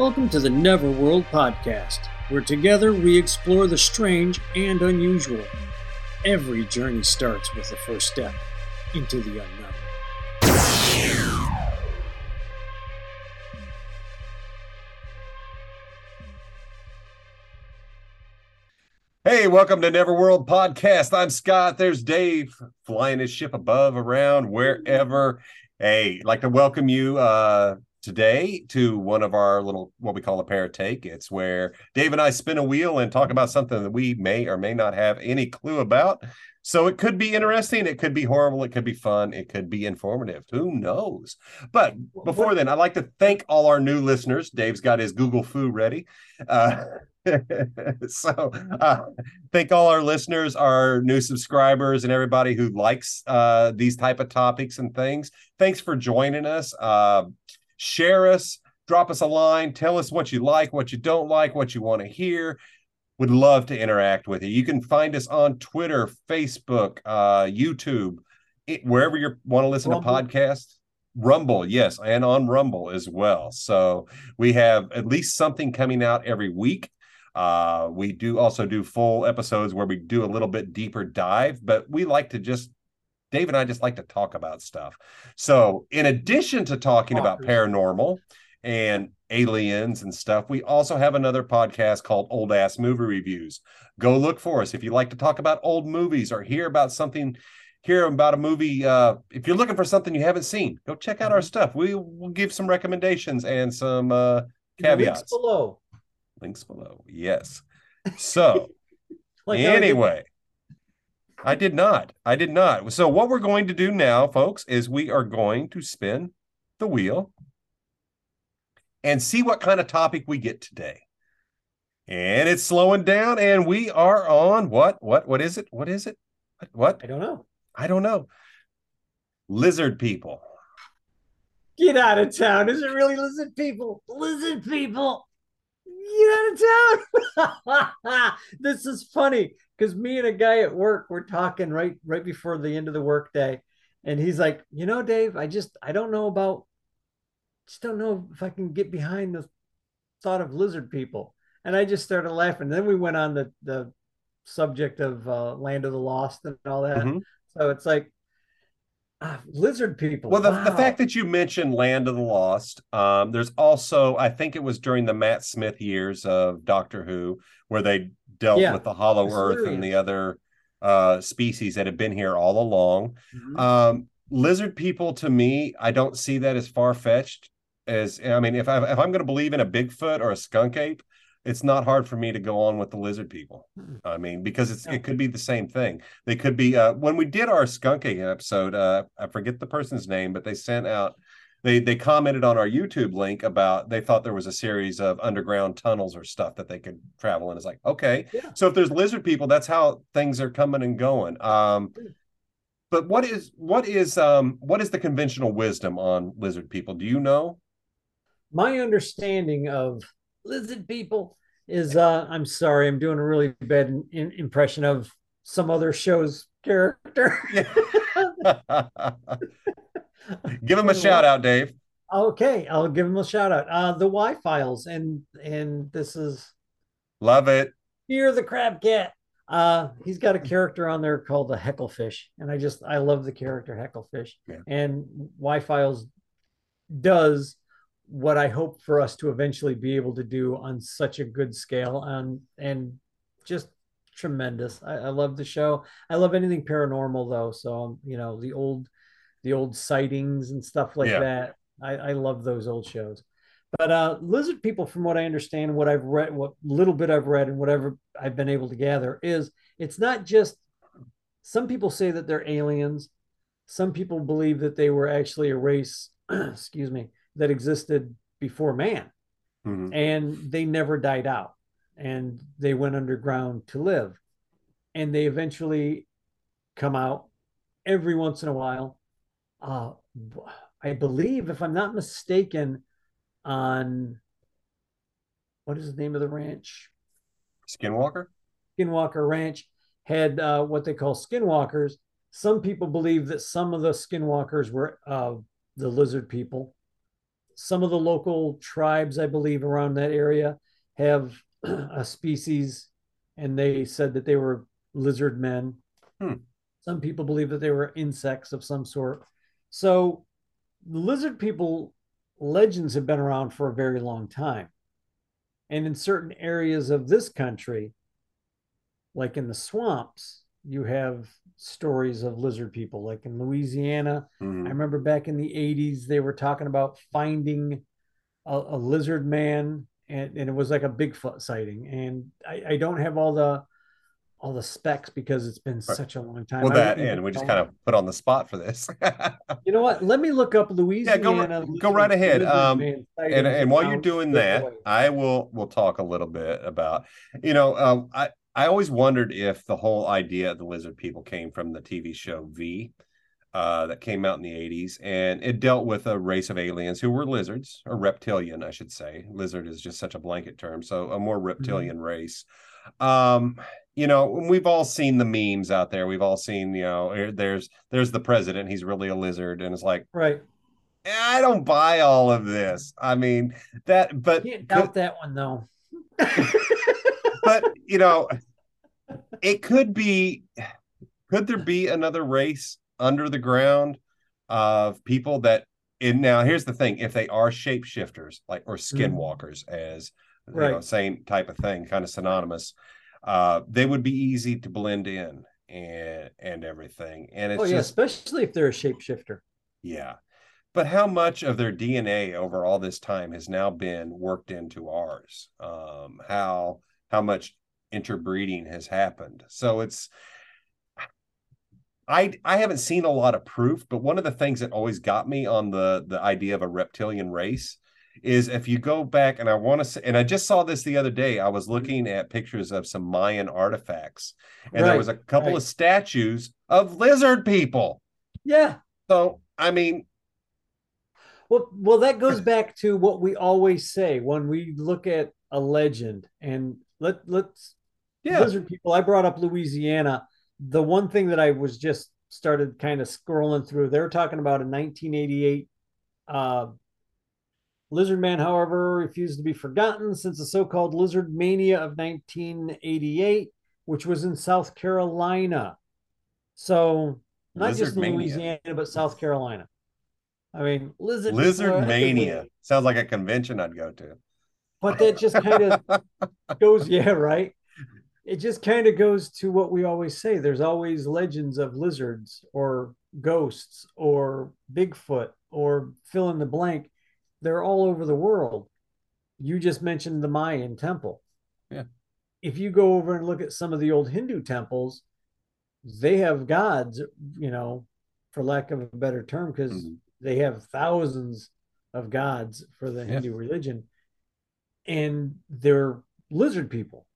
Welcome to the Neverworld Podcast, where together we explore the strange and unusual. Every journey starts with the first step into the unknown. Hey, welcome to Neverworld Podcast. I'm Scott. There's Dave flying his ship above, around, wherever. Hey, I'd like to welcome you uh, today to one of our little what we call a pair take. It's where Dave and I spin a wheel and talk about something that we may or may not have any clue about. So it could be interesting, it could be horrible, it could be fun, it could be informative. Who knows? But before then, I'd like to thank all our new listeners. Dave's got his Google Fu ready. Uh, so uh, thank all our listeners our new subscribers and everybody who likes uh, these type of topics and things thanks for joining us uh, share us drop us a line tell us what you like what you don't like what you want to hear would love to interact with you you can find us on twitter facebook uh, youtube it, wherever you want to listen Rumble. to podcasts Rumble, yes, and on Rumble as well. So we have at least something coming out every week. Uh, we do also do full episodes where we do a little bit deeper dive, but we like to just Dave and I just like to talk about stuff. So, in addition to talking about paranormal and aliens and stuff, we also have another podcast called Old Ass Movie Reviews. Go look for us. If you like to talk about old movies or hear about something hear about a movie uh if you're looking for something you haven't seen go check out our stuff. We will give some recommendations and some uh caveats Links below. links below. Yes. So Like how I did- anyway i did not i did not so what we're going to do now folks is we are going to spin the wheel and see what kind of topic we get today and it's slowing down and we are on what what what is it what is it what I don't know. i don't know lizard people Get out of town. Is it really lizard people? Lizard people. Get out of town. this is funny because me and a guy at work were talking right right before the end of the workday, and he's like, you know, Dave, I just I don't know about just don't know if I can get behind the thought of lizard people. And I just started laughing. Then we went on the the subject of uh, Land of the Lost and all that. Mhm. So it's like ah, lizard people. Well, the, the fact that you mentioned Land of the Lost, um, there's also, I think it was during the Matt Smith years of Doctor Who, where they dealt Yeah, with the Hollow Earth and the other uh, species that have been here all along. Mhm. Um, lizard people, to me, I don't see that as far fetched as I mean, if I if I'm going to believe in a Bigfoot or a skunk ape, it's not hard for me to go on with the lizard people. Mhm. I mean, because it's it could be the same thing. They could be uh, when we did our skunk ape episode. Uh, I forget the person's name, but they sent out. They they commented on our YouTube link about they thought there was a series of underground tunnels or stuff that they could travel in. It's like okay, Yeah. so if there's lizard people, that's how things are coming and going. Um, but what is what is um what is the conventional wisdom on lizard people? Do you know? my understanding of lizard people is uh i'm sorry i'm doing a really bad in, in- impression of some other show's character Give him a shout out, Dave. okay i'll give him a shout out uh the y files and and this is Love it. Fear the Crab Cat. Uh, he's got a character on there called the Hecklefish, and I just I love the character Hecklefish. Yeah. And Y Files does what I hope for us to eventually be able to do on such a good scale, and and just tremendous. I, I love the show. I love anything paranormal though, so you know the old the old sightings and stuff like Yeah. that. I, I love those old shows. But uh, lizard people, from what I understand, what I've read, what little bit I've read, and whatever I've been able to gather, is it's not just. Some people say that they're aliens. Some people believe that they were actually a race, excuse me, that existed before man, Mhm. and they never died out, and they went underground to live, and they eventually come out every once in a while. Uh, I believe, if I'm not mistaken, on what is the name of the ranch? Skinwalker? Skinwalker Ranch had uh, what they call skinwalkers. Some people believe that some of the skinwalkers were uh, the lizard people. some of the local tribes, I believe, around that area have a species, and they said that they were lizard men. Hmm. Some people believe that they were insects of some sort. So, the lizard people legends have been around for a very long time. And in certain areas of this country, like in the swamps, you have stories of lizard people. Like in Louisiana, Mhm. I remember back in the 80s, they were talking about finding a, a lizard man, and, and it was like a Bigfoot sighting. And I, I don't have all the all the specs because it's been such a long time. Well, I that and we just kind of put on the spot for this. You know what? Let me look up yeah, Louisiana. go right, go right ahead. Um, and and while you're doing that, way. I will will talk a little bit about you know um, I I always wondered if the whole idea of the lizard people came from the TV show V. Uh, that came out in the 80s and it dealt with a race of aliens who were lizards or reptilian i should say lizard is just such a blanket term so a more reptilian race um you know we've all seen the memes out there we've all seen you know there's there's the president he's really a lizard and it's like right. I don't buy all of this. I mean that, but Can't doubt that one though. but you know, it could be. Could there be another race under the ground of people that? And now here's the thing: if they are shapeshifters, like or skinwalkers, as you know, Right. same type of thing, kind of synonymous, uh, they would be easy to blend in and and everything. And it's oh yeah, just especially if they're a shapeshifter. Yeah. But how much of their DNA over all this time has now been worked into ours? Um, how how much interbreeding has happened? So it's I I haven't seen a lot of proof, but one of the things that always got me on the the idea of a reptilian race is if you go back and I want to say, and I just saw this the other day. I was looking at pictures of some Mayan artifacts, and there was a couple right. of statues of lizard people. Yeah. So I mean, Well, well, that goes back to what we always say when we look at a legend. And let let's yeah, lizard people. I brought up Louisiana. The one thing that I was just started kind of scrolling through, they were talking about a 1988 uh, lizard man. However, refused to be forgotten since the so-called lizard mania of 1988, which was in South Carolina. So not just Lizard mania. Louisiana, but South Carolina. I mean, lizard Lizard are Mania sounds like a convention I'd go to. But that just kind of goes, yeah, right. It just kind of goes to what we always say. There's always legends of lizards or ghosts or Bigfoot or fill in the blank. They're all over the world. You just mentioned the Mayan temple. Yeah. If you go over and look at some of the old Hindu temples, they have gods, you know, for lack of a better term, because Mhm. they have thousands of gods for the Yeah. Hindu religion. And they're lizard people.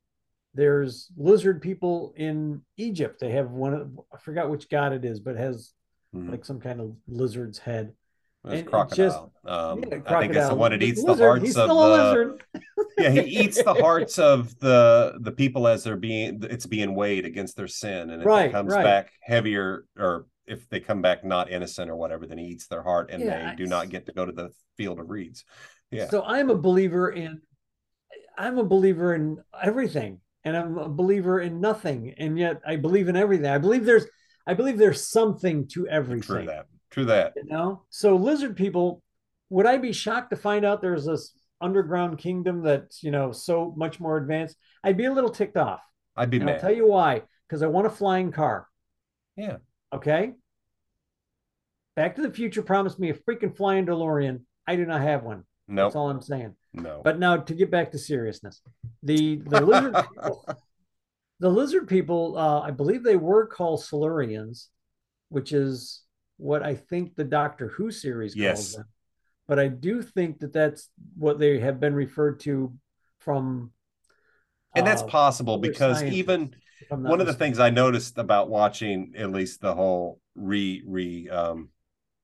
There's lizard people in Egypt. They have one of I forgot which god it is, but it has Mhm. like some kind of lizard's head. There's and crocodile. just- um, Yeah, I think it's the one that eats the hearts He's of the. lizard. Yeah, he eats the hearts of the the people as they're being it's being weighed against their sin, and if Right, it comes right. back heavier or if they come back not innocent or whatever, then he eats their heart, and Yeah, they do not get to go to the field of reeds. Yeah, So I'm a believer in I'm a believer in everything and I'm a believer in nothing and yet I believe in everything. I believe there's I believe there's something to everything. true that. True that. You know? So lizard people, would I be shocked to find out there's this underground kingdom that's, you know, so much more advanced? I'd be a little ticked off. I'd be And mad. I'll tell you why. Because I want a flying car. Yeah. Okay. Back to the Future promised me a freaking flying DeLorean. I do not have one. Nope. That's all I'm saying. No. But now to get back to seriousness, the the lizard people, the lizard people, uh, I believe they were called Silurians, which is what I think the Doctor Who series calls them. But I do think that that's what they have been referred to from. and that's uh, possible because even one of the things I noticed about watching at least the whole re re um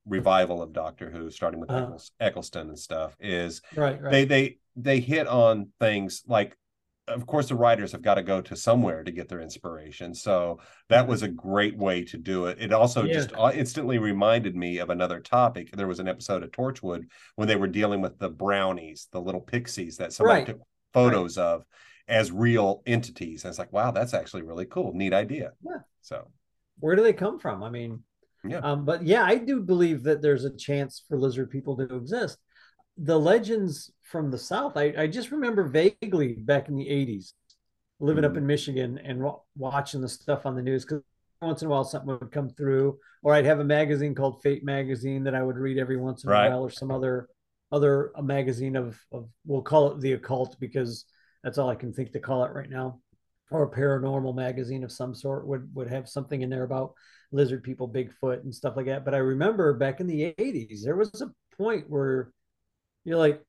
revival of Doctor Who, starting with Uh-huh. Eccleston and stuff, is right, right, they they they hit on things like of course the writers have got to go to somewhere to get their inspiration so that was a great way to do it it also Yeah. just uh, instantly reminded me of another topic there was an episode of torchwood when they were dealing with the brownies the little pixies that somebody Right. took photos of as real entities and it's like wow that's actually really cool neat idea Yeah. so Where do they come from? I mean, Yeah. Um, but yeah, I do believe that there's a chance for lizard people to exist. The legends from the South, I, I just remember vaguely back in the 80s, living up Mhm. in Michigan and wa- watching the stuff on the news because once in a while something would come through, or I'd have a magazine called Fate Magazine that I would read every once in Right. a while, or some other other a magazine of of we'll call it the occult because that's all I can think to call it right now, or a paranormal magazine of some sort would would have something in there about lizard people, Bigfoot, and stuff like that. But I remember back in the 80s, there was a point where you're like,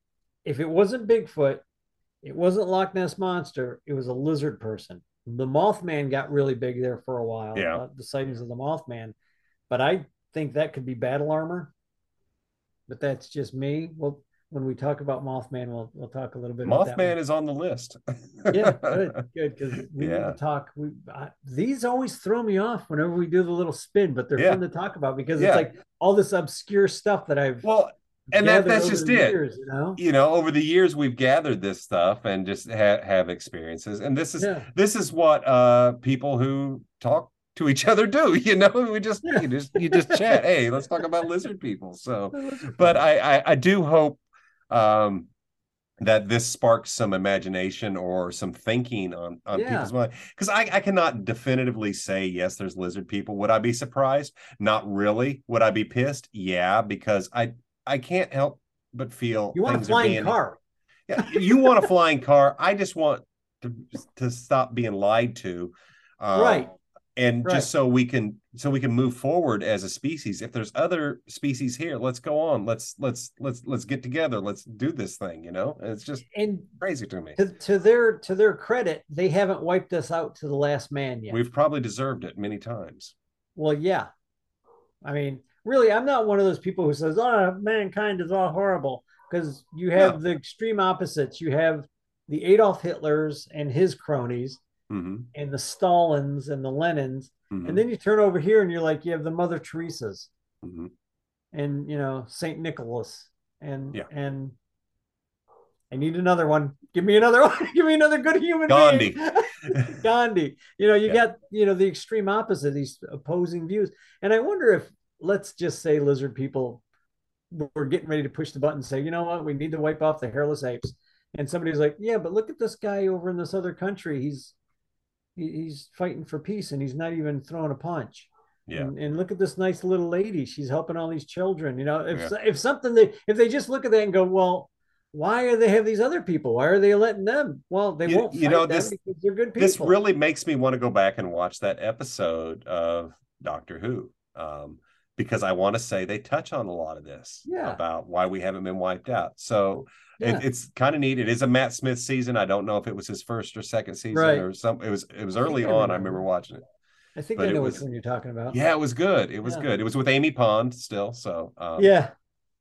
if it wasn't Bigfoot, it wasn't Loch Ness Monster, it was a lizard person. The Mothman got really big there for a while, Yeah. uh, the sightings of the Mothman. But I think that could be battle armor. But that's just me. Well, when we talk about Mothman, we'll we'll talk a little bit about that mothman is on the list yeah, good, good. Because we need to talk. We I, these always throw me off whenever we do the little spin, but they're Yeah. fun to talk about because Yeah. it's like all this obscure stuff that I've well and that, that's just it. years, you know. you know over the years we've gathered this stuff and just ha- have experiences. And this is Yeah, this is what uh people who talk to each other do you know? We just Yeah. you just you just chat. Hey let's talk about lizard people. So but. I, I i do hope um that this sparks some imagination or some thinking on on Yeah. people's mind. Because I, I cannot definitively say yes there's lizard people. Would i be surprised? Not really. Would i be pissed? Yeah because i i can't help but feel you want a flying being- car? yeah, you want a flying car. I just want to to stop being lied to, um, Right. And Right. just so we can so we can move forward as a species. If there's other species here, let's go on. Let's let's let's let's get together. Let's do this thing. You know, and it's just And crazy to me. to, to their to their credit, they haven't wiped us out to the last man yet. We've probably deserved it many times. Well, yeah. I mean, really, I'm not one of those people who says, "Oh, mankind is all horrible," because you have the extreme opposites. You have the Adolf Hitlers and his cronies, hmm and the Stalins and the Lenins, hmm and then you turn over here and you're like, you have the Mother Teresa's hmm and you know Saint Nicholas, and Yeah. and I need another one. Give me another one. Give me another good human Gandhi. being. Gandhi. You know, you Yeah. got, you know, the extreme opposite, these opposing views. And I wonder if, let's just say, lizard people were getting ready to push the button and say, you know what, we need to wipe off the hairless apes. And somebody's like, yeah, but look at this guy over in this other country. He's he's fighting for peace and he's not even throwing a punch. Yeah. And, and look at this nice little lady. She's helping all these children. You know, if if something they if they just look at that and go, well, why are they have these other people? Why are they letting them? Well, they You- won't. you know, this- they're good people. This really makes me want to go back and watch that episode of Doctor Who. Um, because I want to say they touch on a lot of this Yeah. about why we haven't been wiped out. So Yeah. it, it's kind of neat. It is a Matt Smith season. I don't know if it was his first or second season Right. or some. It was it was early I on. I remember. watching it. I think but I it know was- which one you're talking about. Yeah, it was good. It was Yeah. good. It was with Amy Pond still. So um, yeah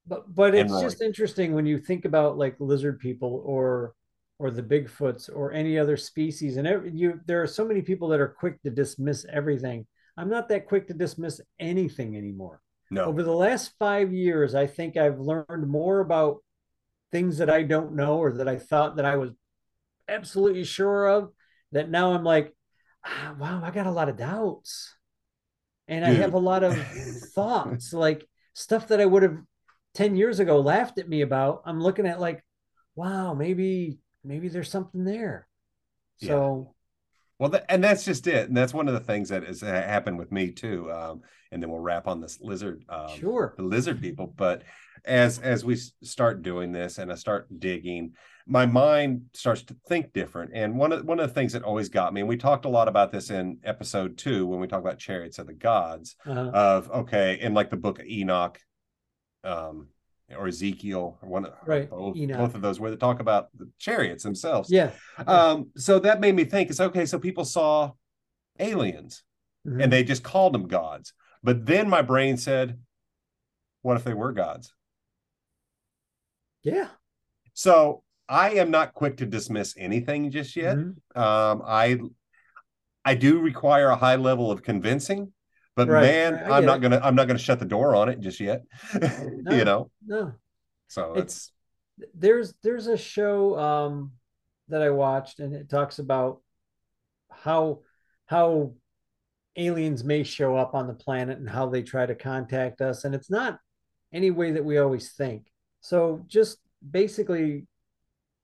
but but it's Roy. just interesting when you think about like lizard people or or the bigfoots or any other species and every, you there are so many people that are quick to dismiss everything i'm not that quick to dismiss anything anymore. No, over the last five years i think i've learned more about things that i don't know or that i thought that i was absolutely sure of that now i'm like ah, wow i got a lot of doubts. And i have a lot of thoughts like stuff that i would have 10 years ago laughed at me about. I'm looking at like wow maybe maybe there's something there. So Well, th- and that's just it. And that's one of the things that has happened with me too. Um, and then we'll wrap on this lizard, um, sure the lizard people. But as as we start doing this and I start digging, my mind starts to think different. And one of one of the things that always got me, and we talked a lot about this in episode two when we talk about chariots of the gods, uh, of okay, in like the book of Enoch, um, or Ezekiel, or one of Right, both, Enoch. both of those where they talk about the chariots themselves. yeah Um, so that made me think it's okay. So people saw aliens Mhm. and they just called them gods. But then my brain said, what if they were gods? yeah So I am not quick to dismiss anything just yet. Mhm. Um, I I do require a high level of convincing, but Right, man, I I'm not it. gonna I'm not gonna shut the door on it just yet. No. you know, No, so It's- it's there's there's a show um that I watched and it talks about how how aliens may show up on the planet and how they try to contact us and it's not any way that we always think. So just basically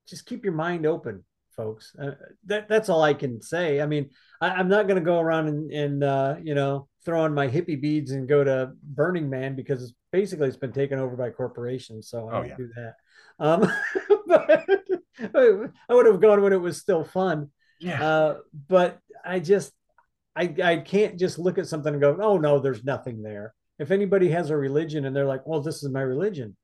just keep your mind open folks. Uh, that that's all I can say. I mean, I, I'm not going to go around and, and uh, you know throw on my hippie beads and go to Burning Man because it's basically it's been taken over by corporations. So I Oh, don't yeah. do that. Um, but I would have gone when it was still fun. yeah. Uh, but I just I I can't just look at something and go, oh no, there's nothing there. If anybody has a religion and they're like, well, this is my religion.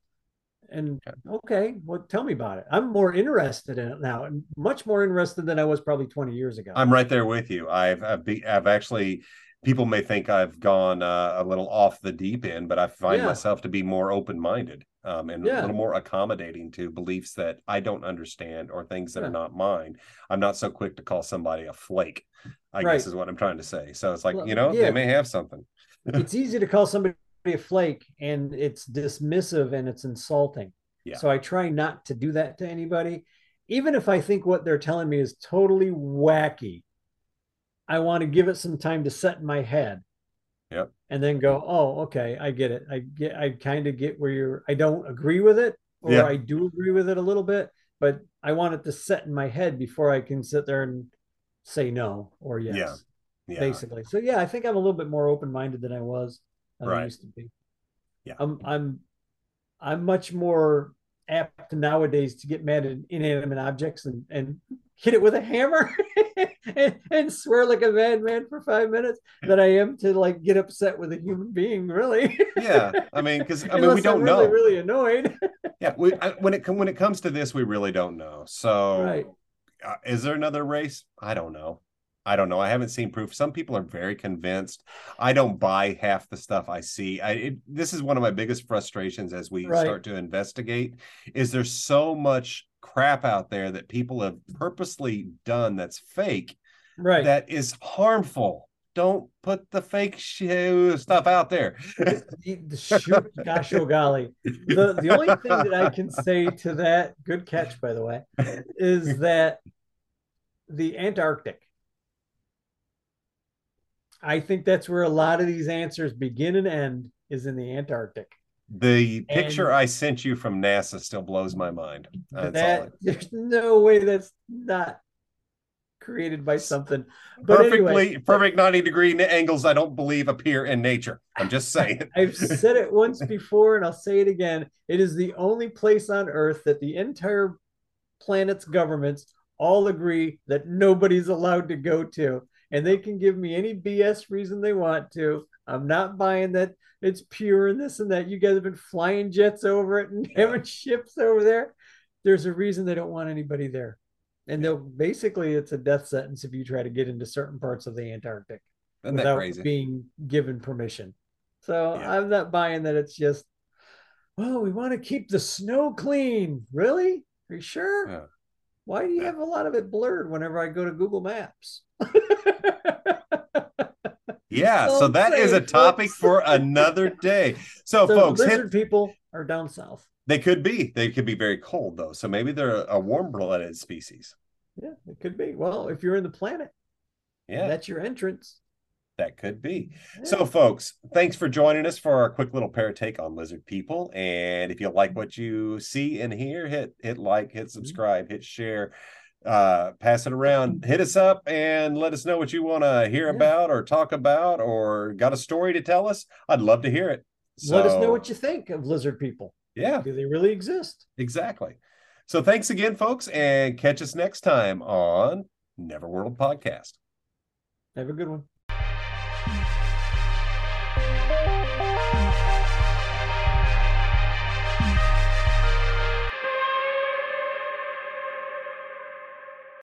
And okay, well, tell me about it. I'm more interested in it now, and much more interested than I was probably 20 years ago. I'm right there with you. I've I've, be, I've actually people may think I've gone uh, a little off the deep end, but I find Yeah. myself to be more open minded um, and a little more accommodating to beliefs that I don't understand or things that Yeah. are not mine. I'm not so quick to call somebody a flake. I Right. guess is what I'm trying to say. So it's like Well, you know yeah. they may have something. it's easy to call somebody a flake and it's dismissive and it's insulting. Yeah. So I try not to do that to anybody. Even if I think what they're telling me is totally wacky, I want to give it some time to set in my head. Yep. And then go, oh, okay, I get it. I get I kind of get where you're I don't agree with it, or Yeah. I do agree with it a little bit, but I want it to set in my head before I can sit there and say no or yes. Yeah. Yeah. Basically. So yeah, I think I'm a little bit more open-minded than I was than I used to be. Yeah. I'm I'm I'm much more apt nowadays to get mad at inanimate objects and, and hit it with a hammer and, and swear like a madman for five minutes than I am to like get upset with a human being, really. yeah. I mean, because I mean, we don't I'm know. really annoyed. Yeah. We I, when it when it comes to this, we really don't know. So Right. uh, is there another race? I don't know. I don't know. I haven't seen proof. Some people are very convinced. I don't buy half the stuff I see. I it, this is one of my biggest frustrations as we Right. start to investigate. Is there so much crap out there that people have purposely done that's fake Right. that is harmful? Don't put the fake show stuff out there. the, the shoot, gosh, oh golly. The the only thing that I can say to that, good catch by the way, is that the Antarctic. I think that's where a lot of these answers begin and end is in the Antarctic. The picture And- I sent you from NASA still blows my mind. That's that there's no way that's not created by something. But perfectly anyway, perfect 90 degree angles i don't believe appear in nature i'm just saying I've said it once before and I'll say it again. It is the only place on earth that the entire planet's governments all agree that nobody's allowed to go to. And they can give me any BS reason they want to. I'm not buying that it's pure and this and that. You guys have been flying jets over it and having ships over there. There's a reason they don't want anybody there. And they'll basically it's a death sentence if you try to get into certain parts of the Antarctic isn't that without being given permission. So Yeah. I'm not buying that it's just, oh, we want to keep the snow clean. Really? Are you sure? Yeah. Why do you have a lot of it blurred whenever I go to Google Maps? yeah So that is a topic for another day so, so folks lizard hit, people are down south. they could be they could be very cold though so maybe they're a warm-blooded species Yeah, it could be. Well, if you're in the planet, yeah that's your entrance. That could be So, folks, thanks for joining us for our quick little pair take on lizard people. And if you like mm-hmm. what you see and hear, hit hit like, hit mm-hmm. subscribe, hit share, uh, pass it around, mm-hmm. hit us up, and let us know what you want to hear Yeah. about or talk about, or got a story to tell us. I'd love to hear it. Let us know what you think of lizard people. Yeah, Do they really exist? exactly. So, thanks again, folks, and catch us next time on Neverworld Podcast. Have a good one.